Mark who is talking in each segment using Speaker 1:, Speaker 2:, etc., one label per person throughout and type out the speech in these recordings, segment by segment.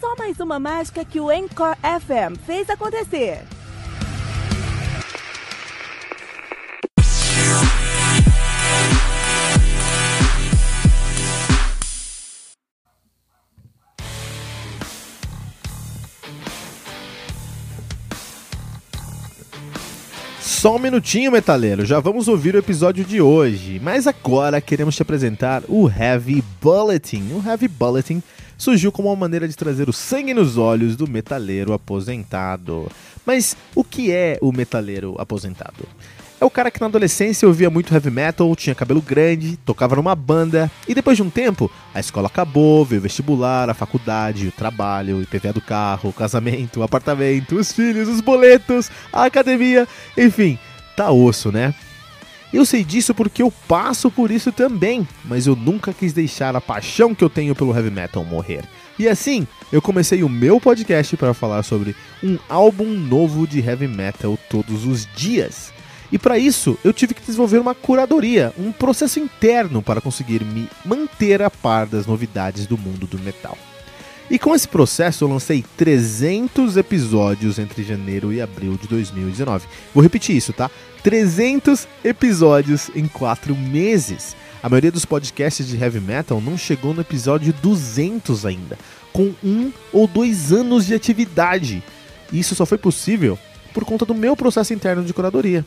Speaker 1: Só mais uma mágica que o Encore FM fez acontecer.
Speaker 2: Só um minutinho, metaleiro, já vamos ouvir o episódio de hoje. Mas agora queremos te apresentar o Heavy Bulletin. O Heavy Bulletin surgiu como uma maneira de trazer o sangue nos olhos do metaleiro aposentado. Mas o que é o metaleiro aposentado? É o cara que na adolescência ouvia muito heavy metal, tinha cabelo grande, tocava numa banda e depois de um tempo a escola acabou, veio o vestibular, a faculdade, o trabalho, o IPVA do carro, o casamento, o apartamento, os filhos, os boletos, a academia, enfim, tá osso, né? Eu sei disso porque eu passo por isso também, mas eu nunca quis deixar a paixão que eu tenho pelo heavy metal morrer. E assim, eu comecei o meu podcast para falar sobre um álbum novo de heavy metal todos os dias. E para isso, eu tive que desenvolver uma curadoria, um processo interno para conseguir me manter a par das novidades do mundo do metal. E com esse processo eu lancei 300 episódios entre janeiro e abril de 2019. Vou repetir isso, tá? 300 episódios em 4 meses. A maioria dos podcasts de heavy metal não chegou no episódio 200 ainda, com um ou dois anos de atividade. E isso só foi possível por conta do meu processo interno de curadoria.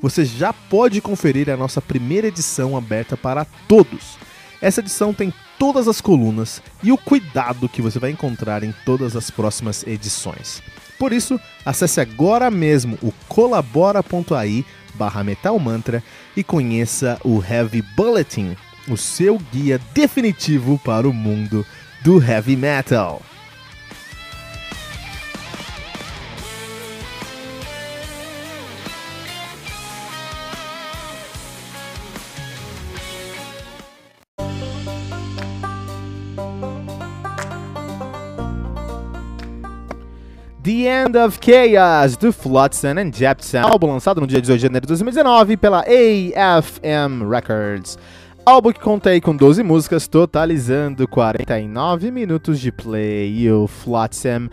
Speaker 2: você já pode conferir a nossa primeira edição aberta para todos. Essa edição tem todas as colunas e o cuidado que você vai encontrar em todas as próximas edições. Por isso, acesse agora mesmo o colabora.ai barra metalmantra e conheça o Heavy Bulletin, o seu guia definitivo para o mundo do heavy metal. The End of Chaos, do Flotsam and Jepsen, álbum lançado no dia 18 de janeiro de 2019 pela AFM Records. Álbum que conta aí com 12 músicas, totalizando 49 minutos de play. E o Flotsam,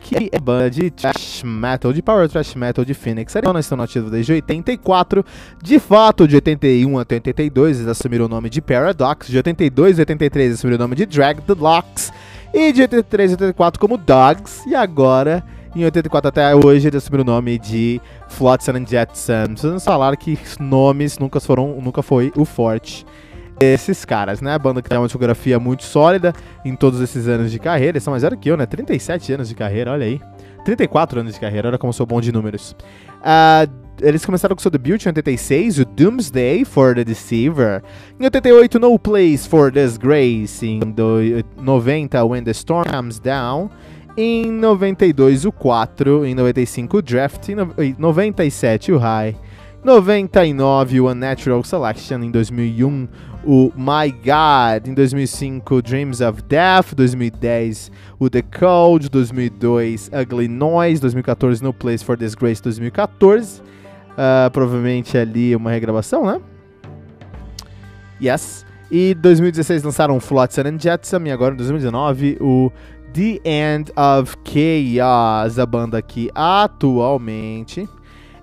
Speaker 2: que é banda de thrash metal, de power thrash metal de Phoenix. Eles estão nativos desde 84. De fato, de 81 até 82, eles assumiram o nome de Paradox. De 82 a 83, assumiram o nome de Drag the Locks. E de 83 a 84 como Dogs. E agora em 84 até hoje ele assumiu o nome de Flotsam and Jetsam. Precisamos falar que nomes nunca foram, nunca foi o forte esses caras, né? A banda que tem uma discografia muito sólida em todos esses anos de carreira. Eles são mais velhos que eu, né? 37 anos de carreira, olha aí. 34 anos de carreira, olha como sou bom de números. Uh, eles começaram com seu debut em 86, o Doomsday for the Deceiver. Em 88, No Place for Disgrace. Em 90, When the Storm Comes Down. Em 92, o 4. Em 95, o Draft. Em 97, o High. 99, o Unnatural Selection. Em 2001, o My God. Em 2005, Dreams of Death. 2010, o The Code. 2002, Ugly Noise. 2014, No Place for Disgrace. 2014. Uh, provavelmente ali uma regravação, né? Yes. E 2016 lançaram Flotsam and Jetsam. E agora em 2019, o The End of Chaos, a banda que atualmente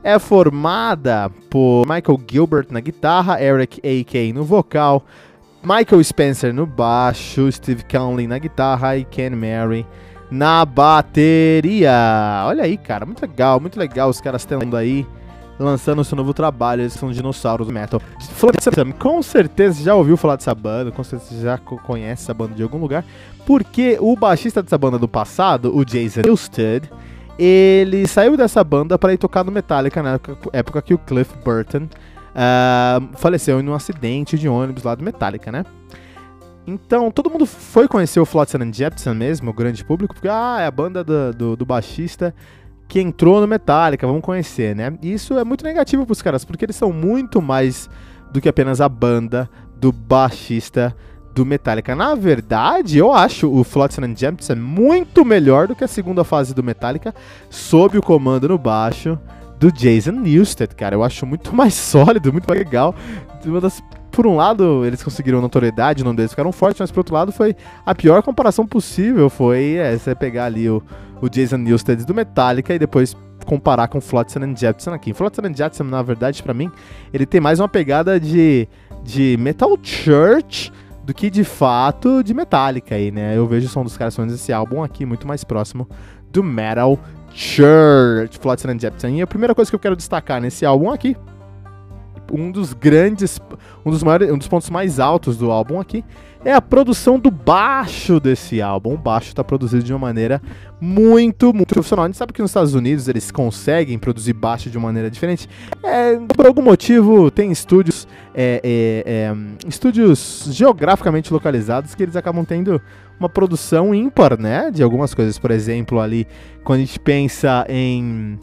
Speaker 2: é formada por Michael Gilbert na guitarra, Eric A.K. no vocal, Michael Spencer no baixo, Steve Conley na guitarra e Ken Mary na bateria. Olha aí, cara, muito legal, muito legal os caras tendo aí lançando seu novo trabalho, eles são dinossauros do metal. Com certeza já ouviu falar dessa banda, com certeza já conhece essa banda de algum lugar, porque o baixista dessa banda do passado, o Jason Newsted, ele saiu dessa banda para ir tocar no Metallica na época, que o Cliff Burton uh, faleceu em um acidente de ônibus lá do Metallica, né? Então, todo mundo foi conhecer o Flotsam and Jepsen mesmo, o grande público, porque ah, é a banda do, do, do baixista que entrou no Metallica, vamos conhecer, né? E isso é muito negativo pros caras, porque eles são muito mais do que apenas a banda do baixista do Metallica. Na verdade, eu acho o Flotsam and Jefferson muito melhor do que a segunda fase do Metallica, sob o comando no baixo do Jason Newsted, cara. Eu acho muito mais sólido, muito mais legal. Por um lado, eles conseguiram notoriedade, o nome deles ficaram fortes, mas por outro lado, foi a pior comparação possível. Foi é, você pegar ali o, o Jason Newsted do Metallica e depois comparar com Flotsam and Jefferson aqui. Flotsam and Jefferson, na verdade, para mim, ele tem mais uma pegada de, de Metal Church do que de fato de Metallica aí, né? Eu vejo o som dos caras fazendo esse álbum aqui muito mais próximo do Metal Church, Flotsam and Jefferson. E a primeira coisa que eu quero destacar nesse álbum aqui, um dos grandes, um dos maiores, um dos pontos mais altos do álbum aqui, é a produção do baixo desse álbum. O baixo está produzido de uma maneira muito, muito profissional. A gente sabe que nos Estados Unidos eles conseguem produzir baixo de uma maneira diferente. É, por algum motivo, tem estúdios, é, é, é, estúdios geograficamente localizados que eles acabam tendo uma produção ímpar, né? De algumas coisas. Por exemplo, ali, quando a gente pensa em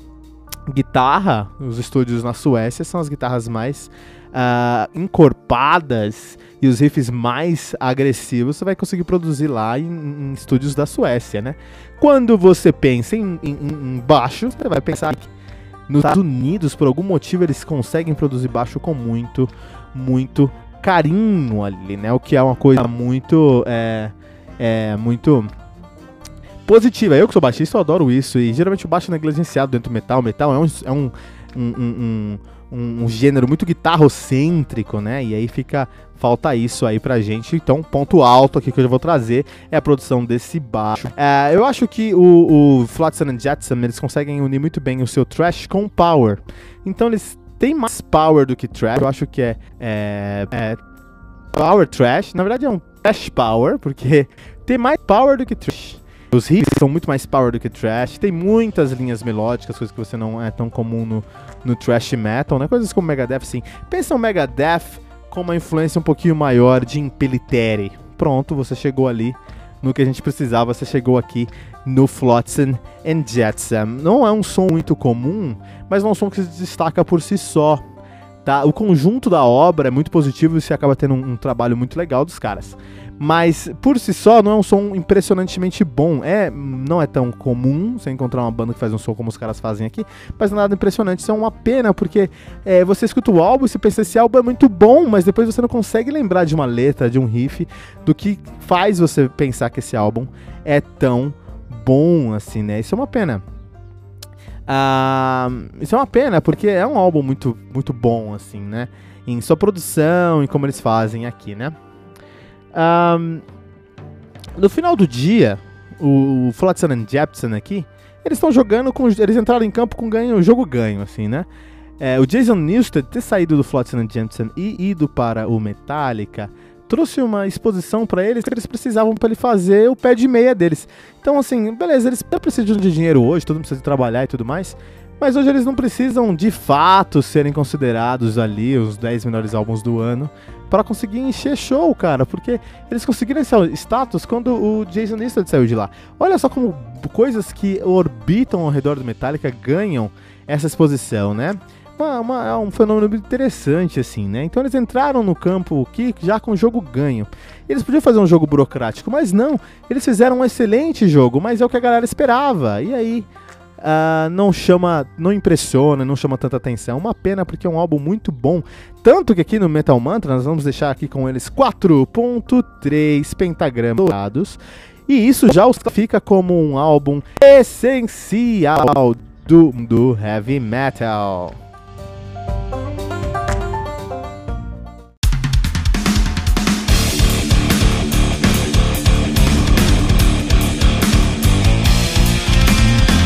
Speaker 2: guitarra, os estúdios na Suécia são as guitarras mais uh, encorpadas e os riffs mais agressivos você vai conseguir produzir lá em, em estúdios da Suécia, né? Quando você pensa em, em, em baixo, você vai pensar que nos Estados Unidos, por algum motivo, eles conseguem produzir baixo com muito, muito carinho ali, né? O que é uma coisa muito, é, é muito positiva. Eu que sou baixista, eu adoro isso. E geralmente o baixo é negligenciado dentro do metal. O metal é um, é um, um, um um, gênero muito guitarrocêntrico, né? E aí fica falta isso aí pra gente. Então, ponto alto aqui que eu já vou trazer é a produção desse baixo. É, eu acho que o, o Flotsam and Jetsam, eles conseguem unir muito bem o seu trash com power. Então, eles têm mais power do que trash. Eu acho que é, é, é power trash. Na verdade, é um trash power, porque tem mais power do que trash. Os riffs são muito mais power do que trash. Tem muitas linhas melódicas, coisas que você não é tão comum no, no thrash metal, né? Coisas como Megadeth, sim. Pensa o Megadeth com uma influência um pouquinho maior de Impelitere. Pronto, você chegou ali no que a gente precisava, você chegou aqui no Flotsam and Jetsam. Não é um som muito comum, mas é um som que se destaca por si só. Tá? O conjunto da obra é muito positivo e você acaba tendo um, um trabalho muito legal dos caras. Mas por si só não é um som impressionantemente bom. É, não é tão comum você encontrar uma banda que faz um som como os caras fazem aqui, mas nada impressionante. Isso é uma pena, porque é, você escuta o álbum e você pensa, esse álbum é muito bom, mas depois você não consegue lembrar de uma letra, de um riff, do que faz você pensar que esse álbum é tão bom assim, né? Isso é uma pena. Ah, isso é uma pena, porque é um álbum muito, muito bom, assim, né? Em sua produção, em como eles fazem aqui, né? Um, no final do dia, o Flotsam e Jepson aqui, eles estão jogando com. Eles entraram em campo com ganho, jogo ganho, assim, né? É, o Jason Newsted ter saído do Flotsam e Jepson e ido para o Metallica trouxe uma exposição para eles que eles precisavam para ele fazer o pé de meia deles. Então, assim, beleza, eles precisam de dinheiro hoje, todo mundo precisa trabalhar e tudo mais. Mas hoje eles não precisam de fato serem considerados ali os 10 melhores álbuns do ano para conseguir encher show, cara, porque eles conseguiram esse status quando o Jason Newsted saiu de lá. Olha só como coisas que orbitam ao redor do Metallica ganham essa exposição, né? Uma, uma, é um fenômeno interessante, assim, né? Então eles entraram no campo aqui já com o jogo ganho. Eles podiam fazer um jogo burocrático, mas não. Eles fizeram um excelente jogo, mas é o que a galera esperava. E aí, uh, não chama, não impressiona, não chama tanta atenção. Uma pena porque é um álbum muito bom. Tanto que aqui no Metal Mantra nós vamos deixar aqui com eles 4.3 pentagramas dourados. E isso já os fica como um álbum essencial do, do heavy metal.